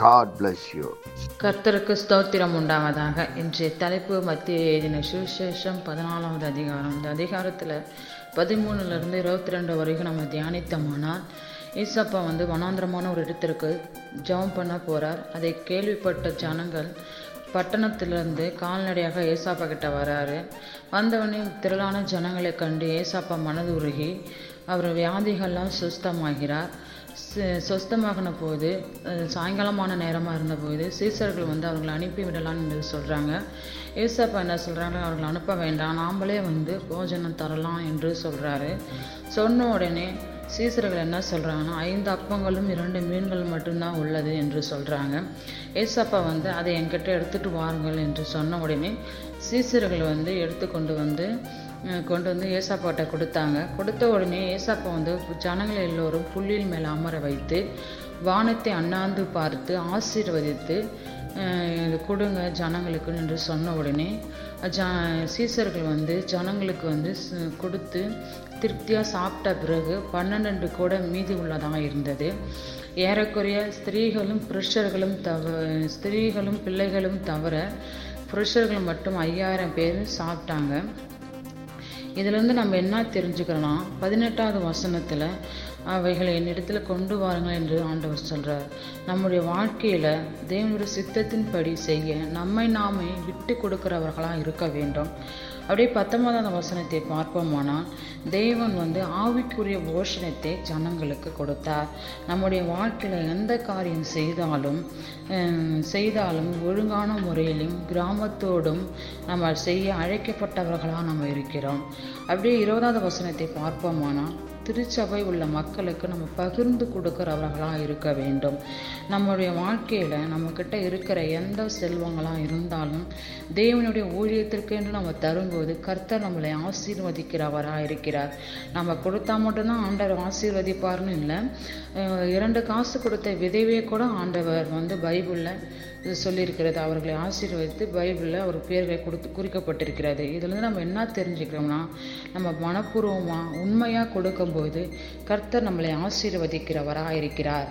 God bless you கர்த்தருக்கு ஸ்தோத்திரம் உண்டாவதாக. இன்றைய தலைப்பு மத்திய எழுதின சுவிசேஷம் பதினாலாவது அதிகாரம். இந்த அதிகாரத்தில் பதிமூணுலேருந்து இருபத்தி ரெண்டு வரைக்கும் நம்ம தியானித்தோமானால் ஈசப்பா வந்து வனாந்திரமான ஒரு இடத்திற்கு ஜெபம் பண்ண போகிறார் அதை கேள்விப்பட்ட ஜனங்கள் பட்டணத்திலிருந்து கால்நடையாக ஏசாப்பா கிட்ட வராரு. வந்தவனே திரளான ஜனங்களை கண்டு ஏசாப்பா மனது உருகி அவர் வியாதிகள்லாம் சுஸ்தமாகிறார். சொஸ்தமாகின போது சாயங்காலமான நேரமாக இருந்தபோது சீசர்கள் வந்து அவர்களை அனுப்பி விடலாம் என்று சொல்கிறாங்க ஏசப்பா என்ன சொல்கிறாங்க அவர்களை அனுப்ப வேண்டாம். நாம்ளே வந்து போஜனம் தரலாம் என்று சொல்கிறாரு சொன்ன உடனே சீசர்கள் என்ன சொல்கிறாங்கன்னா ஐந்து அப்பங்களும் இரண்டு மீன்கள் மட்டும்தான் உள்ளது என்று சொல்கிறாங்க ஏசப்பா வந்து அதை என்கிட்ட எடுத்துகிட்டு வாருங்கள் என்று சொன்ன உடனே சீசர்கள் வந்து எடுத்து கொண்டு வந்து கொண்டு வந்து ஏசாப்பாட்ட கொடுத்தாங்க. கொடுத்த உடனே ஏசாப்பா வந்து ஜனங்கள் எல்லோரும் புல்லில் மேலே அமர வைத்து வானத்தை அண்ணாந்து பார்த்து ஆசீர்வதித்து இது கொடுங்க ஜனங்களுக்கு என்று சொன்ன உடனே ஜ சீசர்கள் வந்து ஜனங்களுக்கு வந்து கொடுத்து திருப்தியாக சாப்பிட்ட பிறகு பன்னெண்டு கூட மீதி உள்ளதாக இருந்தது. ஏறக்குறைய ஸ்திரீகளும் புருஷர்களும் தவ ஸ்திரீகளும் பிள்ளைகளும் தவிர புருஷர்கள் மட்டும் ஐயாயிரம் பேர் சாப்பிட்டாங்க. இதிலேருந்து நம்ம என்ன தெரிஞ்சுக்கலாம்? பதினெட்டாவது வசனத்தில் அவைகளை என்னிடத்தில் கொண்டு வாருங்கள் என்று ஆண்டவர் சொல்கிறார் நம்முடைய வாழ்க்கையில் தேவனுடைய சித்தத்தின்படி செய்ய நம்மை நாமே விட்டு கொடுக்கிறவர்களாக இருக்க வேண்டும். அப்படியே பத்தொன்பதாவது வசனத்தை பார்ப்போமானால் தேவன் வந்து ஆவிக்குரிய போஷணத்தை ஜனங்களுக்கு கொடுத்தார். நம்முடைய வாழ்க்கையில் எந்த காரியம் செய்தாலும் செய்தாலும் ஒழுங்கான முறையிலும் கிராமத்தோடும் நம்ம செய்ய அழைக்கப்பட்டவர்களாக நம்ம இருக்கிறோம். அப்படியே இருபதாவது வசனத்தை பார்ப்போமானால் திருச்சபை உள்ள மக்களுக்கு நம்ம பகிர்ந்து கொடுக்குறவர்களாக இருக்க வேண்டும். நம்முடைய வாழ்க்கையில் நம்மக்கிட்ட இருக்கிற எந்த செல்வங்களாக இருந்தாலும் தேவனுடைய ஊழியத்திற்கென்று நம்ம தரும்போது கர்த்தர் நம்மளை ஆசீர்வதிக்கிறவராக இருக்கிறார் நம்ம கொடுத்தா மட்டும்தான் ஆண்டவர் ஆசீர்வதிப்பார்னு இல்லை. இரண்டு காசு கொடுத்த விதைவே கூட ஆண்டவர் வந்து பைபிளில் இது சொல்லியிருக்கிறது. அவர்களை ஆசீர்வதித்து பைபிளில் அவர் பேர்களை கொடுத்து குறிக்கப்பட்டிருக்கிறது. இதுலேருந்து நம்ம என்ன தெரிஞ்சுக்கிறோம்னா நம்ம மனப்பூர்வமாக உண்மையாக கொடுக்கும்போது கர்த்தர் நம்மளை ஆசீர்வதிக்கிறவராக இருக்கிறார்